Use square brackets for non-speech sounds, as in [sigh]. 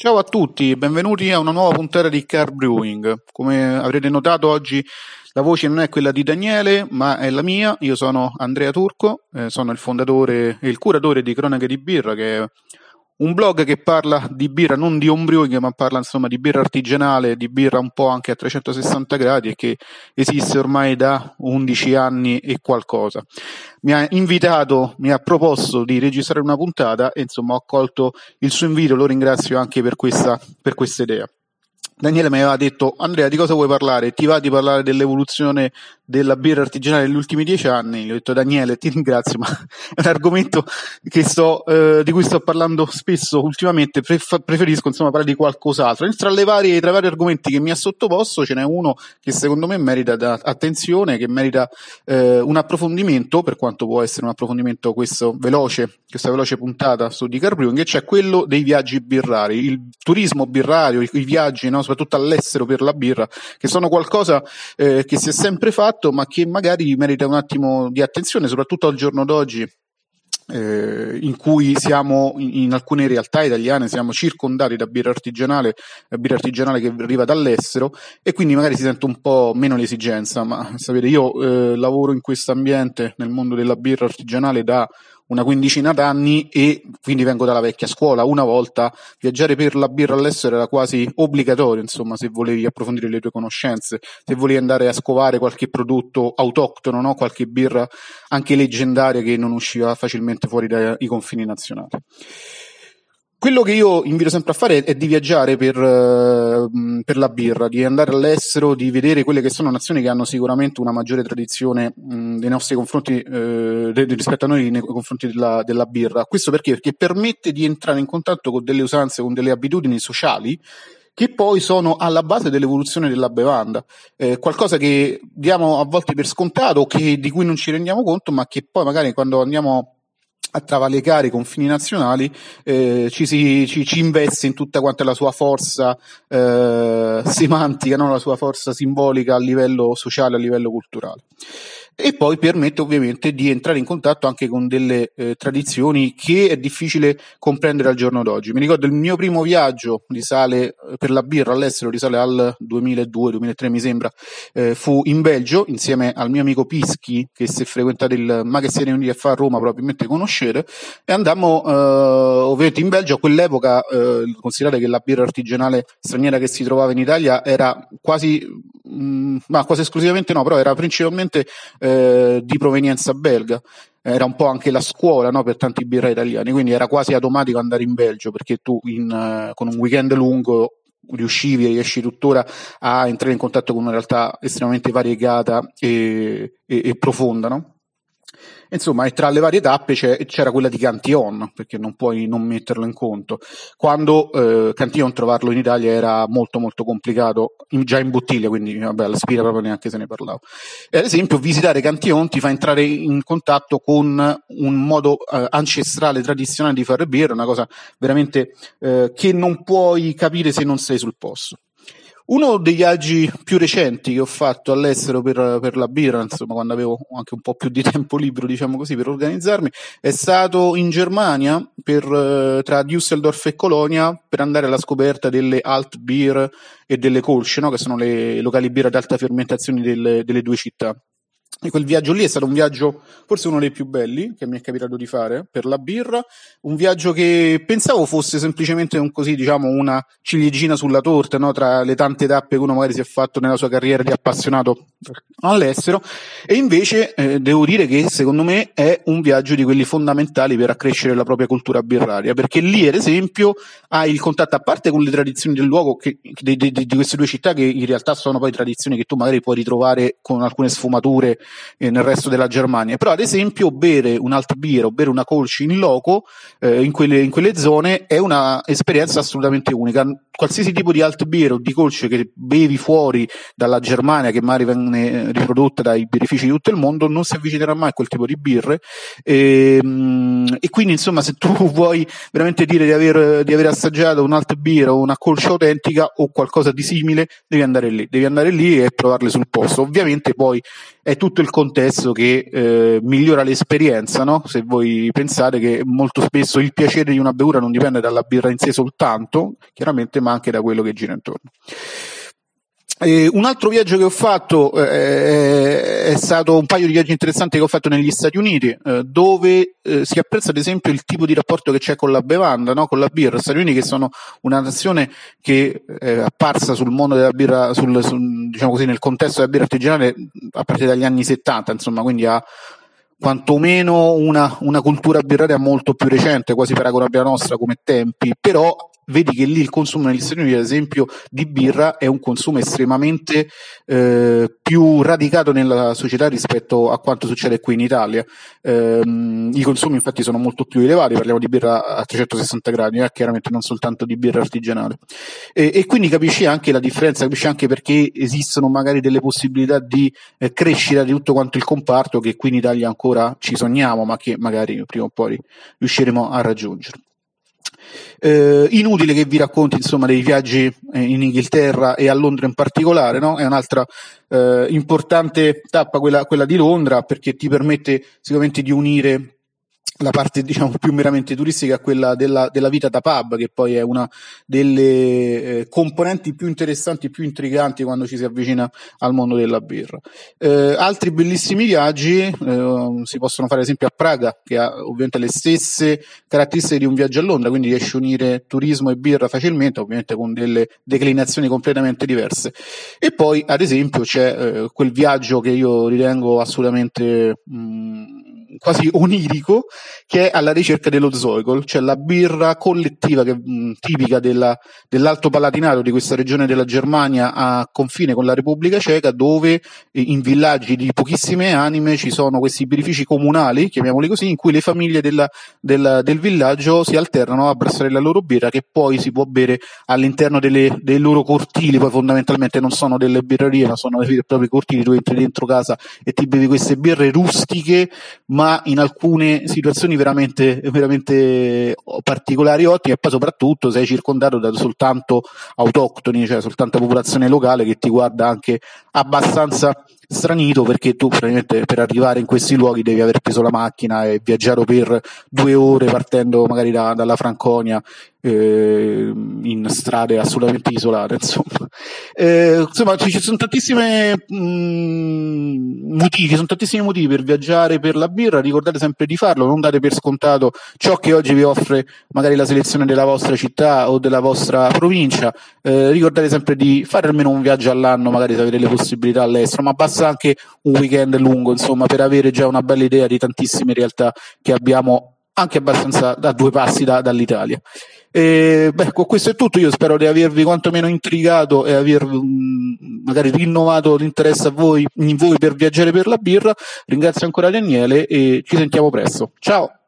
Ciao a tutti, benvenuti a una nuova puntata di Car Brewing. Come avrete notato oggi la voce non è quella di Daniele, ma è la mia. Io sono Andrea Turco, eh, sono il fondatore e il curatore di Cronache di Birra, che è un blog che parla di birra non di homebrewing ma parla insomma di birra artigianale, di birra un po' anche a 360 gradi e che esiste ormai da 11 anni e qualcosa. Mi ha invitato, mi ha proposto di registrare una puntata e insomma ho accolto il suo invito, lo ringrazio anche per questa, per questa idea. Daniele mi aveva detto Andrea di cosa vuoi parlare? Ti va di parlare dell'evoluzione della birra artigianale negli ultimi dieci anni? Gli ho detto Daniele ti ringrazio ma [laughs] è un argomento sto, eh, di cui sto parlando spesso ultimamente Pref- preferisco insomma parlare di qualcos'altro e tra, varie, tra i vari argomenti che mi ha sottoposto ce n'è uno che secondo me merita attenzione che merita eh, un approfondimento per quanto può essere un approfondimento questo veloce questa veloce puntata su di Carbrewing che c'è quello dei viaggi birrari il turismo birrario i, i viaggi no? Soprattutto all'estero per la birra, che sono qualcosa eh, che si è sempre fatto, ma che magari merita un attimo di attenzione, soprattutto al giorno d'oggi. Eh, in cui siamo in, alcune realtà italiane siamo circondati da birra artigianale, birra artigianale che arriva dall'estero e quindi magari si sente un po' meno l'esigenza, ma sapete io eh, lavoro in questo ambiente nel mondo della birra artigianale da una quindicina d'anni e quindi vengo dalla vecchia scuola. Una volta viaggiare per la birra all'estero era quasi obbligatorio, insomma, se volevi approfondire le tue conoscenze, se volevi andare a scovare qualche prodotto autoctono, no? qualche birra anche leggendaria che non usciva facilmente fuori dai confini nazionali. Quello che io invito sempre a fare è di viaggiare per, uh, per, la birra, di andare all'estero, di vedere quelle che sono nazioni che hanno sicuramente una maggiore tradizione mh, nei nostri confronti, uh, rispetto a noi nei confronti della, della, birra. Questo perché? Perché permette di entrare in contatto con delle usanze, con delle abitudini sociali che poi sono alla base dell'evoluzione della bevanda. Eh, qualcosa che diamo a volte per scontato, che, di cui non ci rendiamo conto, ma che poi magari quando andiamo a travalicare i confini nazionali, eh, ci, si, ci, ci, investe in tutta quanta la sua forza eh, [laughs] semantica, no? la sua forza simbolica a livello sociale, a livello culturale e poi permette ovviamente di entrare in contatto anche con delle eh, tradizioni che è difficile comprendere al giorno d'oggi. Mi ricordo il mio primo viaggio risale eh, per la birra all'estero, risale al 2002-2003 mi sembra, eh, fu in Belgio insieme al mio amico Pischi che se frequentate il Magazzini Uniti a fa a Roma probabilmente conoscete e andammo eh, ovviamente in Belgio a quell'epoca eh, considerate che la birra artigianale straniera che si trovava in Italia era quasi mh, mm, ma quasi esclusivamente no, però era principalmente eh, di provenienza belga. Era un po' anche la scuola no, per tanti birra italiani, quindi era quasi automatico andare in Belgio perché tu in, uh, con un weekend lungo riuscivi e riesci tuttora a entrare in contatto con una realtà estremamente variegata e, e, e profonda. No? Insomma, e tra le varie tappe c'era quella di Cantillon, perché non puoi non metterlo in conto. Quando eh, Cantillon trovarlo in Italia era molto molto complicato, in, già in bottiglia, quindi vabbè, la spira proprio neanche se ne parlava. E ad esempio, visitare Cantillon ti fa entrare in contatto con un modo eh, ancestrale, tradizionale di fare birra, una cosa veramente eh, che non puoi capire se non sei sul posto. Uno dei viaggi più recenti che ho fatto all'estero per, per, la birra, insomma, quando avevo anche un po' più di [laughs] tempo libero, diciamo così, per organizzarmi, è stato in Germania per, eh, tra Düsseldorf e Colonia per andare alla scoperta delle Alt Beer e delle Kolsch, no? che sono le locali birra ad alta fermentazione delle, delle due città. E quel viaggio lì è stato un viaggio, forse uno dei più belli che mi è capitato di fare per la birra, un viaggio che pensavo fosse semplicemente un così, diciamo, una ciliegina sulla torta, no? tra le tante tappe che uno magari si è fatto nella sua carriera di appassionato all'estero, e invece eh, devo dire che secondo me è un viaggio di quelli fondamentali per accrescere la propria cultura birraria, perché lì ad esempio hai il contatto a parte con le tradizioni del luogo che, di, di, di queste due città che in realtà sono poi tradizioni che tu magari puoi ritrovare con alcune sfumature eh, nel resto della Germania. Però, ad esempio, bere un Altbier o bere una Kolsch in loco eh, in, quelle, in, quelle, zone è un'esperienza assolutamente unica. Qualsiasi tipo di Altbier o di Kolsch che bevi fuori dalla Germania, che magari viene riprodotta dai birrifici di tutto il mondo, non si avvicinerà mai a quel tipo di birre. E, ehm, e quindi, insomma, se tu [laughs] vuoi veramente dire di aver, di aver assaggiato un Altbier o una Kolsch autentica o qualcosa di simile, devi andare lì. Devi andare lì e provarle sul posto. Ovviamente poi è tutto tutto il contesto che eh, migliora l'esperienza, no? Se voi pensate che molto spesso il piacere di una bevuta non dipende dalla birra in sé soltanto, chiaramente, ma anche da quello che gira intorno. Eh, un altro viaggio che ho fatto eh, è stato un paio di viaggi interessanti che ho fatto negli Stati Uniti, eh, dove eh, si apprezza ad esempio il tipo di rapporto che c'è con la bevanda, no? con la birra. Stati Uniti che sono una nazione che è apparsa sul mondo della birra, sul, sul, diciamo così, nel contesto della birra artigianale a partire dagli anni 70, insomma, quindi ha quantomeno una, una cultura birraria molto più recente, quasi paragonabile alla nostra come tempi, però vedi che lì il consumo negli Stati Uniti, ad esempio, di birra è un consumo estremamente eh, più radicato nella società rispetto a quanto succede qui in Italia. Eh, I consumi infatti sono molto più elevati, parliamo di birra a 360 gradi, eh, chiaramente non soltanto di birra artigianale. E, e, quindi capisci anche la differenza, capisci anche perché esistono magari delle possibilità di eh, crescita di tutto quanto il comparto che qui in Italia ancora ci sogniamo, ma che magari prima o poi riusciremo a raggiungere. Eh, inutile che vi racconti insomma dei viaggi eh, in Inghilterra e a Londra in particolare, no? È un'altra eh, importante tappa quella, quella di Londra perché ti permette sicuramente di unire la parte diciamo più meramente turistica è quella della, della, vita da pub, che poi è una delle eh, componenti più interessanti più intriganti quando ci si avvicina al mondo della birra. Eh, altri bellissimi viaggi eh, si possono fare ad esempio a Praga, che ha ovviamente le stesse caratteristiche di un viaggio a Londra, quindi riesce a unire turismo e birra facilmente, ovviamente con delle declinazioni completamente diverse. E poi ad esempio c'è eh, quel viaggio che io ritengo assolutamente mh, mm, quasi onirico, che è alla ricerca dello Zoigol, cioè la birra collettiva che, mh, tipica della, dell'Alto Palatinato di questa regione della Germania a confine con la Repubblica Ceca, dove eh, in villaggi di pochissime anime ci sono questi birrifici comunali, chiamiamoli così, in cui le famiglie della, della, del villaggio si alternano a abbracciare la loro birra che poi si può bere all'interno delle, dei loro cortili, poi fondamentalmente non sono delle birrerie, ma sono dei propri cortili, tu entri dentro casa e ti bevi queste birre rustiche, ma in alcune situazioni veramente, veramente particolari ottime e poi soprattutto sei circondato da soltanto autoctoni, cioè soltanto popolazione locale che ti guarda anche abbastanza stranito perché tu probabilmente per arrivare in questi luoghi devi aver preso la macchina e viaggiare per due ore partendo magari da, dalla Franconia eh, in strade assolutamente isolate [laughs] insomma, eh, insomma ci sono tantissimi mm, motivi sono tantissimi motivi per viaggiare per la birra ricordate sempre di farlo non date per scontato ciò che oggi vi offre magari la selezione della vostra città o della vostra provincia. Eh, ricordate sempre di fare almeno un viaggio all'anno magari se avete le possibilità all'estero ma basta anche un weekend lungo insomma per avere già una bella idea di tantissime realtà che abbiamo anche abbastanza da due passi da, dall'Italia. E, beh, con questo è tutto. Io spero di avervi quantomeno intrigato e aver um, magari rinnovato l'interesse a voi, in voi per viaggiare per la birra. Ringrazio ancora Daniele e ci sentiamo presto. Ciao!